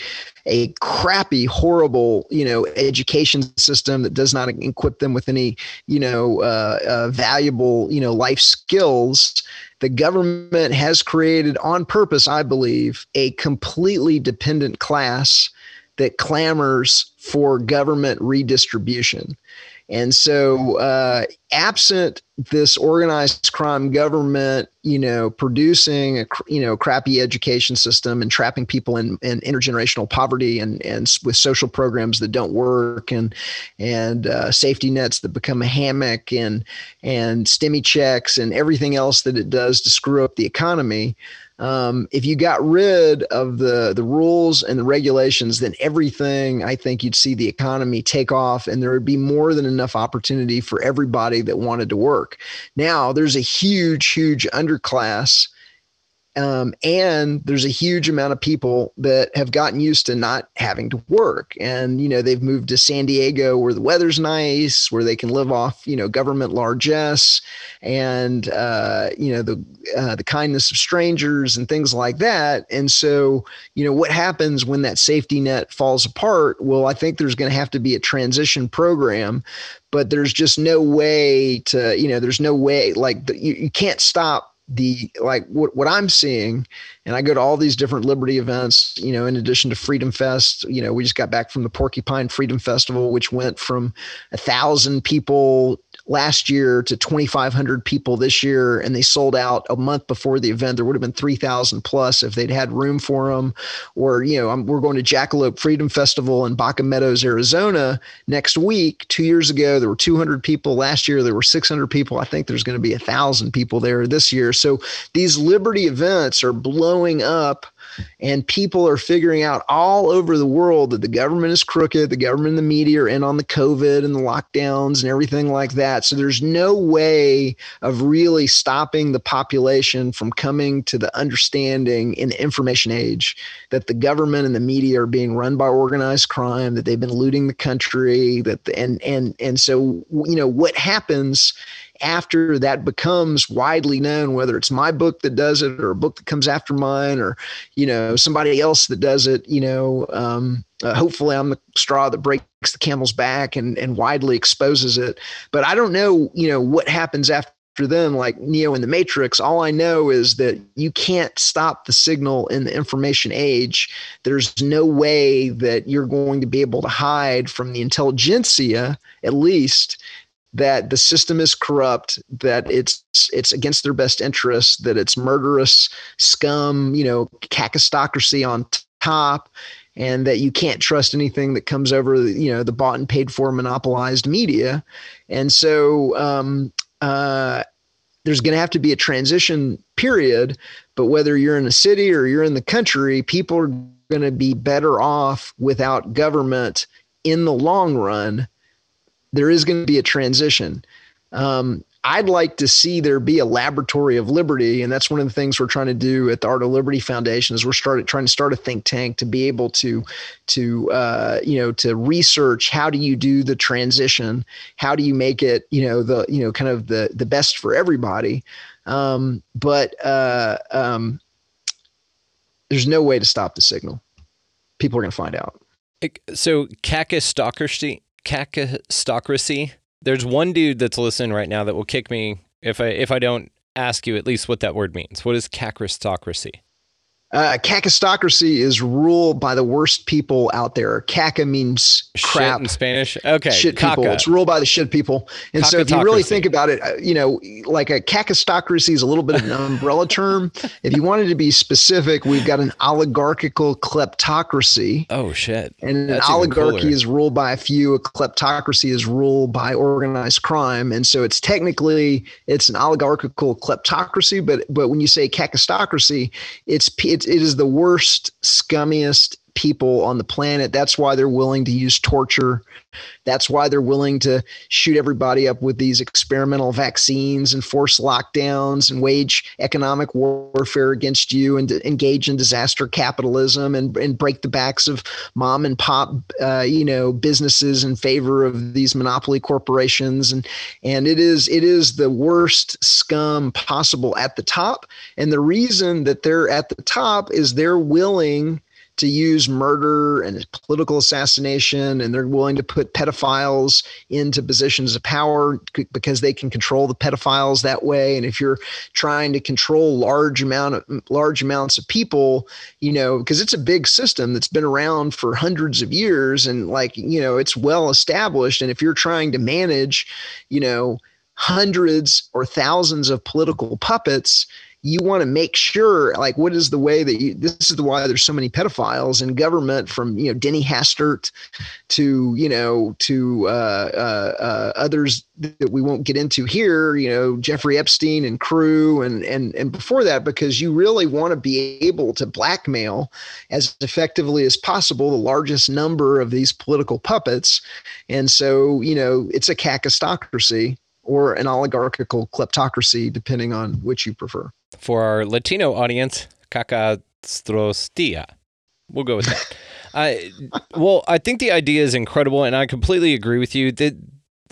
a crappy horrible you know education system that does not equip them with any you know uh, uh, valuable you know life skills. The government has created on purpose i believe a completely dependent class that clamors for government redistribution and so, uh, absent this organized crime government, you know, producing a you know crappy education system and trapping people in, in intergenerational poverty and and with social programs that don't work and and uh, safety nets that become a hammock and and stimmy checks and everything else that it does to screw up the economy. Um, if you got rid of the the rules and the regulations, then everything I think you'd see the economy take off, and there would be more than enough opportunity for everybody that wanted to work. Now there's a huge, huge underclass um, and there's a huge amount of people that have gotten used to not having to work. And, you know, they've moved to San Diego where the weather's nice, where they can live off, you know, government largesse and, uh, you know, the, uh, the kindness of strangers and things like that. And so, you know, what happens when that safety net falls apart? Well, I think there's going to have to be a transition program but there's just no way to you know there's no way like the, you, you can't stop the like what, what i'm seeing and i go to all these different liberty events you know in addition to freedom fest you know we just got back from the porcupine freedom festival which went from a thousand people last year to 2,500 people this year, and they sold out a month before the event. There would have been 3,000 plus if they'd had room for them. Or, you know, I'm, we're going to Jackalope Freedom Festival in Baca Meadows, Arizona next week. Two years ago, there were 200 people. Last year, there were 600 people. I think there's going to be a thousand people there this year. So these Liberty events are blowing up and people are figuring out all over the world that the government is crooked, the government and the media are in on the COVID and the lockdowns and everything like that. So there's no way of really stopping the population from coming to the understanding in the information age that the government and the media are being run by organized crime, that they've been looting the country, that the, and and and so you know what happens after that becomes widely known, whether it's my book that does it or a book that comes after mine or, you know, somebody else that does it, you know, um, uh, hopefully I'm the straw that breaks the camel's back and, and widely exposes it. But I don't know, you know, what happens after them like neo in the matrix all i know is that you can't stop the signal in the information age there's no way that you're going to be able to hide from the intelligentsia at least that the system is corrupt, that it's it's against their best interests, that it's murderous scum, you know, kakistocracy on top, and that you can't trust anything that comes over, you know, the bought and paid for monopolized media, and so um, uh, there's going to have to be a transition period. But whether you're in a city or you're in the country, people are going to be better off without government in the long run there is going to be a transition. Um, I'd like to see there be a laboratory of liberty, and that's one of the things we're trying to do at the Art of Liberty Foundation. Is we're started trying to start a think tank to be able to to uh, you know to research how do you do the transition, how do you make it you know the you know kind of the the best for everybody. Um, but uh, um, there's no way to stop the signal. People are going to find out. So, kakistocracy kakistocracy. There's one dude that's listening right now that will kick me if I if I don't ask you at least what that word means. What is kakistocracy? Uh, kakistocracy is ruled by the worst people out there. Caca means crap shit in Spanish. Okay, shit people. It's ruled by the shit people. And so, if you really think about it, uh, you know, like a kakistocracy is a little bit of an umbrella term. If you wanted to be specific, we've got an oligarchical kleptocracy. Oh shit! And That's an oligarchy is ruled by a few. A kleptocracy is ruled by organized crime. And so, it's technically it's an oligarchical kleptocracy. But but when you say kakistocracy, it's it, it is the worst, scummiest people on the planet. That's why they're willing to use torture. That's why they're willing to shoot everybody up with these experimental vaccines and force lockdowns and wage economic warfare against you and engage in disaster capitalism and, and break the backs of mom and pop, uh, you know, businesses in favor of these monopoly corporations. And and it is it is the worst scum possible at the top. And the reason that they're at the top is they're willing to use murder and political assassination, and they're willing to put pedophiles into positions of power because they can control the pedophiles that way. And if you're trying to control large amount of large amounts of people, you know, because it's a big system that's been around for hundreds of years, and like you know, it's well established. And if you're trying to manage, you know, hundreds or thousands of political puppets you want to make sure like what is the way that you this is the why there's so many pedophiles in government from you know denny hastert to you know to uh, uh, uh, others that we won't get into here you know jeffrey epstein and crew and and and before that because you really want to be able to blackmail as effectively as possible the largest number of these political puppets. And so you know it's a kakistocracy or an oligarchical kleptocracy depending on which you prefer for our Latino audience, cacastrostia. We'll go with that. I well, I think the idea is incredible, and I completely agree with you. That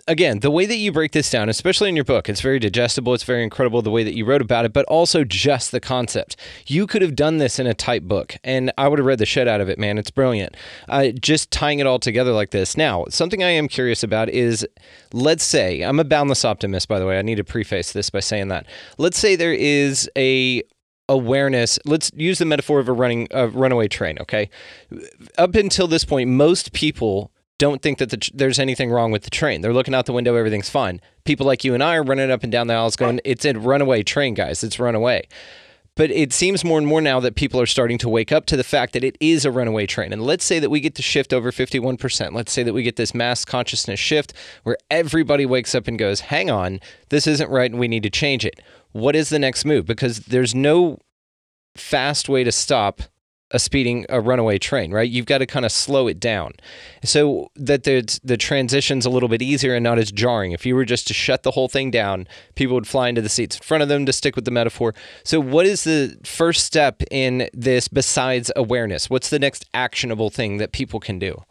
again, the way that you break this down, especially in your book, it's very digestible. It's very incredible the way that you wrote about it, but also just the concept. You could have done this in a type book, and I would have read the shit out of it, man. It's brilliant. Uh, just tying it all together like this. Now, something I am curious about is let's say, I'm a boundless optimist, by the way. I need to preface this by saying that. Let's say there is a awareness let's use the metaphor of a running a runaway train okay up until this point most people don't think that the, there's anything wrong with the train. They're looking out the window, everything's fine. People like you and I are running up and down the aisles going, it's a runaway train, guys. It's runaway. But it seems more and more now that people are starting to wake up to the fact that it is a runaway train. And let's say that we get to shift over 51%. Let's say that we get this mass consciousness shift where everybody wakes up and goes, hang on, this isn't right and we need to change it. What is the next move? Because there's no fast way to stop a speeding a runaway train, right? You've got to kind of slow it down so that the the transition's a little bit easier and not as jarring. If you were just to shut the whole thing down, people would fly into the seats in front of them to stick with the metaphor. So what is the first step in this besides awareness? What's the next actionable thing that people can do?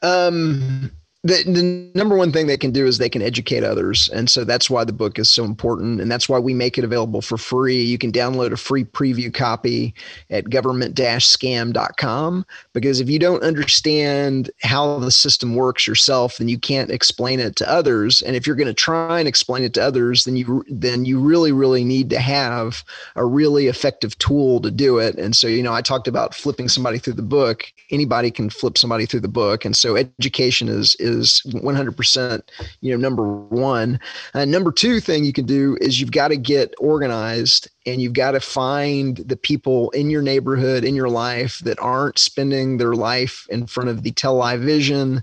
Um the, the number one thing they can do is they can educate others. And so that's why the book is so important. And that's why we make it available for free. You can download a free preview copy at government-scam.com because if you don't understand how the system works yourself then you can't explain it to others. And if you're going to try and explain it to others then you then you really really need to have a really effective tool to do it. And so you know i talked about flipping somebody through the book. Anybody can flip somebody through the book. And so education is is is 100% you know number one. And number two thing you can do is you've got to get organized and you've got to find the people in your neighborhood in your life that aren't spending their life in front of the television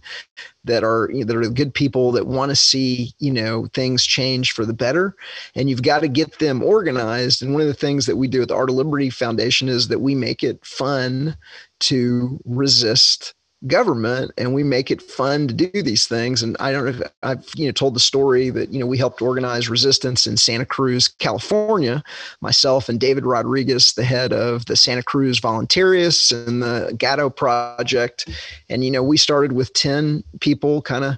that are you know, that are good people that want to see you know things change for the better. And you've got to get them organized. And one of the things that we do at the art of liberty foundation is that we make it fun to resist government and we make it fun to do these things. And i don't know if i've you know told the story that you know we helped organize resistance in santa cruz california myself and david rodriguez the head of the santa cruz voluntarists and the gatto project. And you know we started with 10 people kind of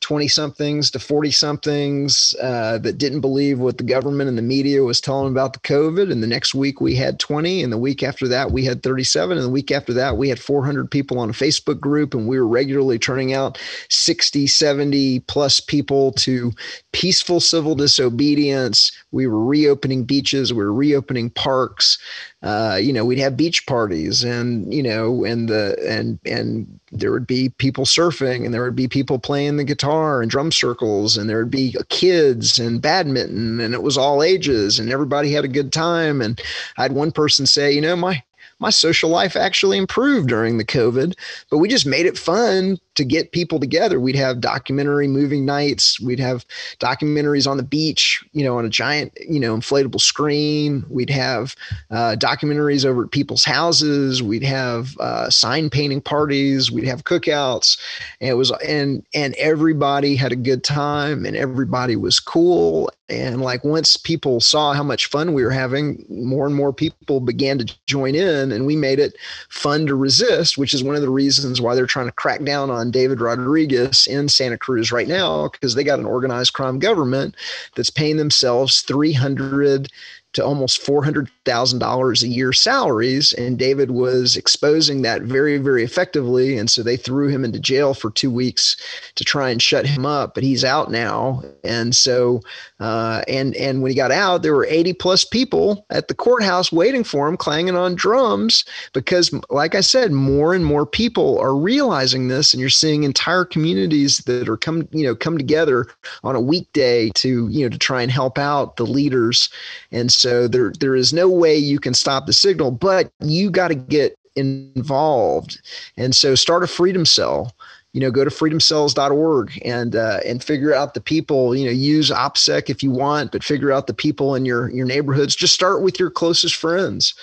20 somethings to 40 somethings uh, that didn't believe what the government and the media was telling about the COVID. And the next week we had 20. And the week after that we had 37. And the week after that we had 400 people on a Facebook group. And we were regularly turning out 60, 70 plus people to peaceful civil disobedience. We were reopening beaches, we were reopening parks. Uh, you know, we'd have beach parties and, you know, and the, and, and there would be people surfing and there would be people playing the guitar and drum circles and there would be kids and badminton and it was all ages and everybody had a good time. And I had one person say, you know, my, my social life actually improved during the COVID, but we just made it fun to get people together. We'd have documentary moving nights. We'd have documentaries on the beach, you know, on a giant, you know, inflatable screen. We'd have uh, documentaries over at people's houses. We'd have uh, sign painting parties. We'd have cookouts. And it was, and, and everybody had a good time and everybody was cool. And like once people saw how much fun we were having, more and more people began to join in and we made it fun to resist, which is one of the reasons why they're trying to crack down on David Rodriguez in Santa Cruz right now because they got an organized crime government that's paying themselves 300 to almost $400,000 a year salaries. And David was exposing that very, very effectively. And so they threw him into jail for two weeks to try and shut him up, but he's out now. And so, uh, and, and when he got out, there were 80 plus people at the courthouse waiting for him, clanging on drums, because like I said, more and more people are realizing this. And you're seeing entire communities that are come, you know, come together on a weekday to, you know, to try and help out the leaders. And so there there is no way you can stop the signal, but you got to get involved. And so start a freedom cell. You know, go to freedomcells.org and uh, and figure out the people. You know, use OPSEC if you want, but figure out the people in your your neighborhoods. Just start with your closest friends,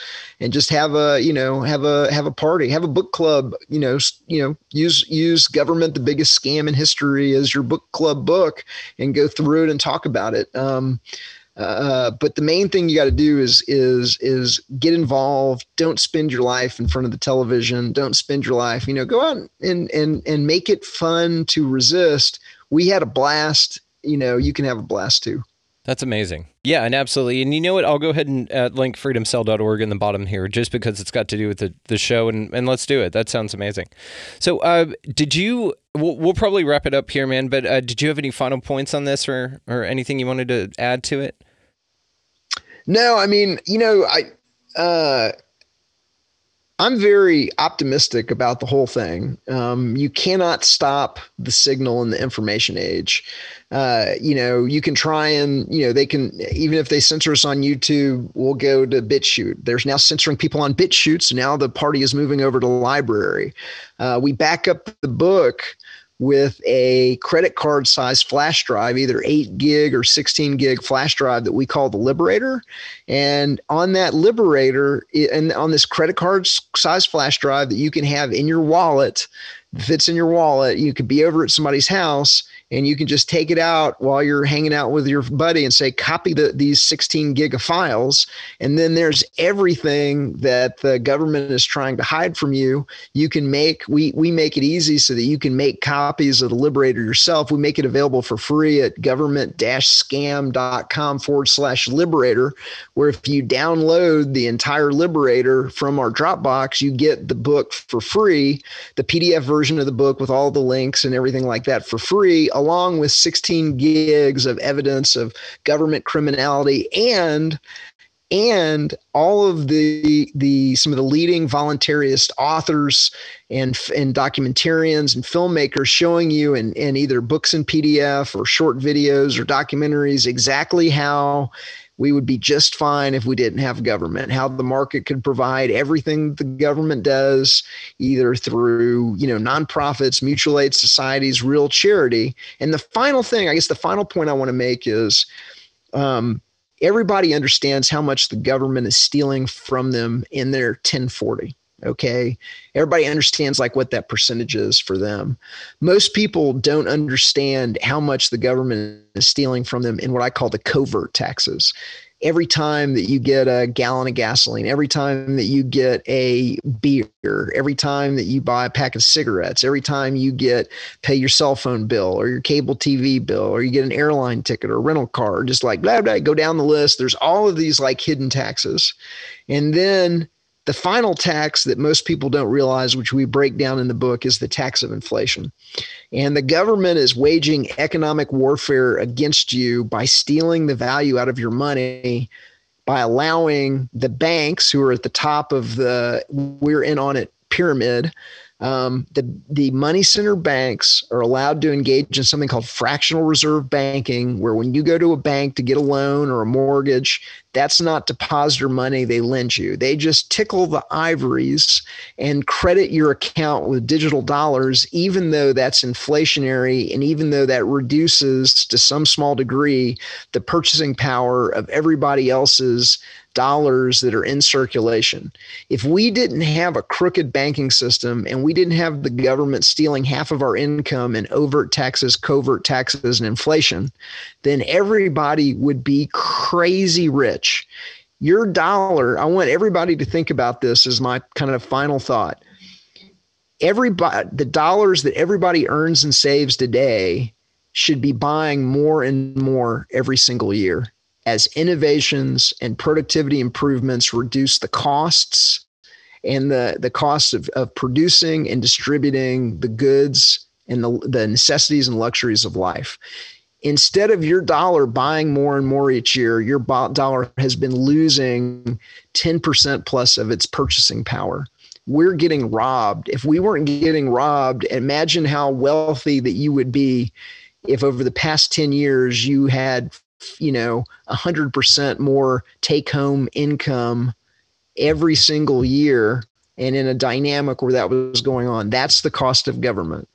and just have a you know have a have a party, have a book club. You know, you know use use government the biggest scam in history as your book club book, and go through it and talk about it. Um, uh, but the main thing you got to do is is is get involved. Don't spend your life in front of the television. Don't spend your life, you know, go out and and and make it fun to resist we had a blast. You know, you can have a blast too. That's amazing. Yeah, and absolutely. And you know what? I'll go ahead and uh, link freedomcell.org in the bottom here just because it's got to do with the, the show, and, and let's do it. That sounds amazing. So, uh, did you, we'll, we'll probably wrap it up here, man, but uh, did you have any final points on this or, or anything you wanted to add to it? No, I mean, you know, I, uh, I'm very optimistic about the whole thing. Um, you cannot stop the signal in the information age. Uh, you know, you can try and, you know, they can, even if they censor us on YouTube, we'll go to BitChute. There's now censoring people on BitChute. So now the party is moving over to LBRY. Uh, we back up the book with a credit card size flash drive, either 8 gig or 16 gig flash drive that we call the Liberator. And on that Liberator, and on this credit card size flash drive that you can have in your wallet, fits in your wallet, you could be over at somebody's house and you can just take it out while you're hanging out with your buddy and say copy the, these 16 gig of files. And then there's everything that the government is trying to hide from you. You can make we we make it easy so that you can make copies of the liberator yourself. We make it available for free at government-scam.com forward slash liberator where if you download the entire liberator from our dropbox you get the book for free the pdf version of the book with all the links and everything like that for free along with 16 gigs of evidence of government criminality and and all of the the some of the leading voluntarist authors and and documentarians and filmmakers showing you in, in either books and PDF or short videos or documentaries exactly how we would be just fine if we didn't have government. How the market could provide everything the government does either through you know nonprofits mutual aid societies real charity. And the final thing i guess the final point i want to make is um, everybody understands how much the government is stealing from them in their 1040 okay? Everybody understands like what that percentage is for them. Most people don't understand how much the government is stealing from them in what i call the covert taxes. Every time that you get a gallon of gasoline every time that you get a beer every time that you buy a pack of cigarettes every time you get pay your cell phone bill or your cable tv bill or you get an airline ticket or a rental car just like blah blah go down the list. There's all of these like hidden taxes. And then the final tax that most people don't realize, which we break down in the book, is the tax of inflation. And the government is waging economic warfare against you by stealing the value out of your money, by allowing the banks who are at the top of the we're in on it pyramid um, the the money center banks are allowed to engage in something called fractional reserve banking, where when you go to a bank to get a loan or a mortgage, that's not depositor money they lend you. They just tickle the ivories and credit your account with digital dollars, even though that's inflationary and even though that reduces to some small degree the purchasing power of everybody else's dollars that are in circulation. If we didn't have a crooked banking system and we didn't have the government stealing half of our income in overt taxes, covert taxes, and inflation, then everybody would be crazy rich. Your dollar, I want everybody to think about this as my kind of final thought. Everybody, the dollars that everybody earns and saves today should be buying more and more every single year as innovations and productivity improvements reduce the costs and the, the costs of, of producing and distributing the goods and the, the necessities and luxuries of life. Instead of your dollar buying more and more each year, your dollar has been losing 10% plus of its purchasing power. We're getting robbed. If we weren't getting robbed, imagine how wealthy that you would be if over the past 10 years you had you know, 100% more take home income every single year and in a dynamic where that was going on. That's the cost of government.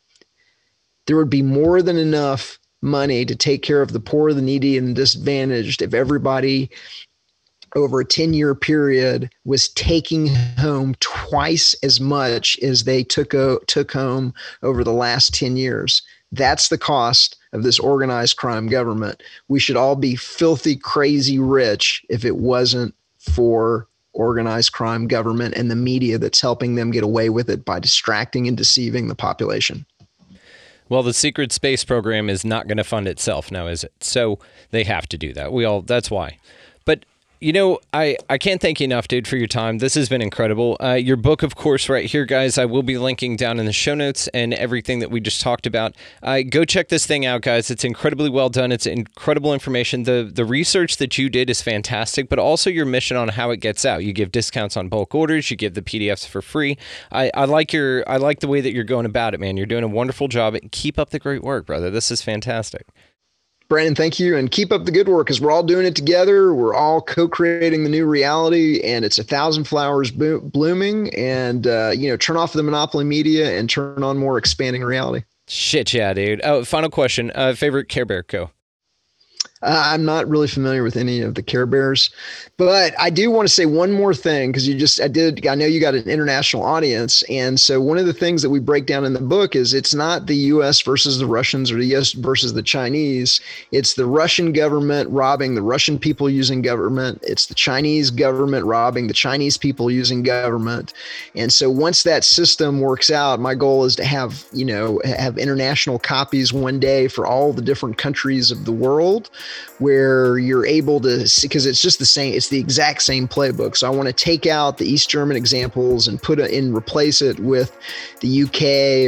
There would be more than enough money to take care of the poor, the needy, and the disadvantaged if everybody over a 10 year period was taking home twice as much as they took, took home over the last 10 years. That's the cost of this organized crime government. We should all be filthy, crazy rich if it wasn't for organized crime government and the media that's helping them get away with it by distracting and deceiving the population. Well, the secret space program is not going to fund itself now, is it? So they have to do that. We all that's why. But you know, I, I can't thank you enough, dude, for your time. This has been incredible. Uh, your book, of course, right here, guys. I will be linking down in the show notes and everything that we just talked about. Uh, go check this thing out, guys. It's incredibly well done. It's incredible information. The the research that you did is fantastic, but also your mission on how it gets out. You give discounts on bulk orders. You give the PDFs for free. I, I like your I like the way that you're going about it, man. You're doing a wonderful job. Keep up the great work, brother. This is fantastic. Brandon, thank you, and keep up the good work because we're all doing it together. We're all co-creating the new reality, and it's a thousand flowers bo- blooming. And uh, you know, turn off the monopoly media and turn on more expanding reality. Shit, yeah, dude. Oh, final question. Uh, favorite Care Bear Co. Uh, I'm not really familiar with any of the Care Bears, but I do want to say one more thing because you just, I did, I know you got an international audience. And so one of the things that we break down in the book is it's not the US versus the Russians or the US versus the Chinese. It's the Russian government robbing the Russian people using government. It's the Chinese government robbing the Chinese people using government. And so once that system works out, my goal is to have, you know, have international copies one day for all the different countries of the world where you're able to because it's just the same it's the exact same playbook. So i want to take out the east german examples and put it in replace it with the uk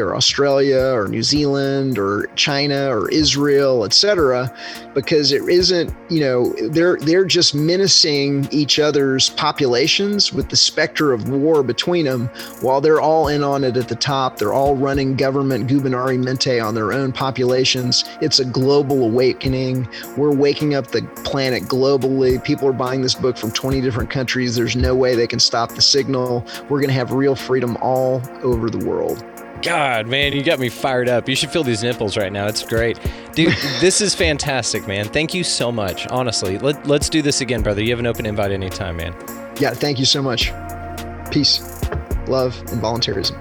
or australia or new zealand or china or israel etc because it isn't you know they're they're just menacing each other's populations with the specter of war between them while they're all in on it at the top. They're all running government gubernamental on their own populations. It's a global awakening. We're waking up the planet globally. People are buying this book from 20 different countries. There's no way they can stop the signal. We're going to have real freedom all over the world. God, man, you got me fired up. You should feel these nipples right now. It's great. Dude, this is fantastic, man. Thank you so much. Honestly, let, let's do this again, brother. You have an open invite anytime, man. Yeah, thank you so much. Peace, love, and voluntarism.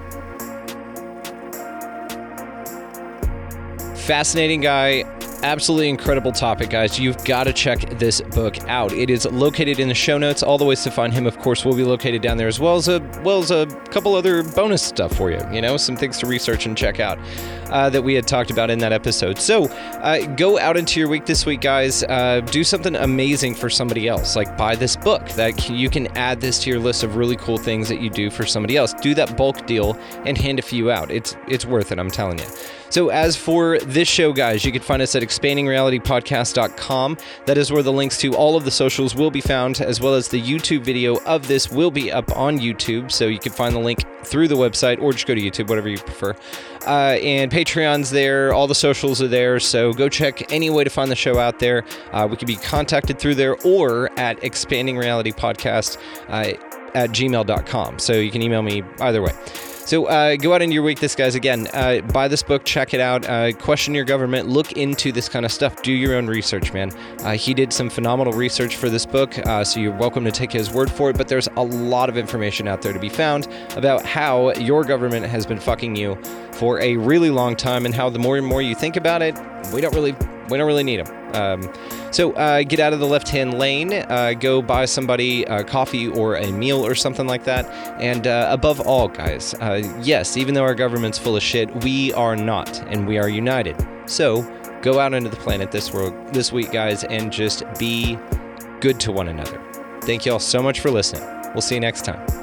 Fascinating guy absolutely incredible topic, guys. You've got to check this book out. It is located in the show notes. All the ways to find him, of course, will be located down there, as well as a well as a couple other bonus stuff for you. You know, some things to research and check out uh, that we had talked about in that episode. So uh, go out into your week this week, guys. Uh, do something amazing for somebody else. Like buy this book. That you can add this to your list of really cool things that you do for somebody else. Do that bulk deal and hand a few out. It's it's worth it. I'm telling you. So, as for this show, guys, you can find us at expandingrealitypodcast.com. That is where the links to all of the socials will be found, as well as the YouTube video of this will be up on YouTube. So, you can find the link through the website or just go to YouTube, whatever you prefer. Uh, and Patreon's there, all the socials are there. So, go check any way to find the show out there. Uh, we can be contacted through there or at expandingrealitypodcast Reality Podcast uh, at gmail.com. So, you can email me either way. So uh, go out into your week, this guys. Again, uh, buy this book, check it out, uh, question your government, look into this kind of stuff, do your own research, man. Uh, he did some phenomenal research for this book, uh, so you're welcome to take his word for it. But there's a lot of information out there to be found about how your government has been fucking you for a really long time, and how the more and more you think about it, we don't really we don't really need them. Um, so uh, get out of the left hand lane, uh, go buy somebody a coffee or a meal or something like that. And uh, above all, guys, uh, yes, even though our government's full of shit, we are not, and we are united. So go out into the planet this world this week, guys, and just be good to one another. Thank you all so much for listening. We'll see you next time.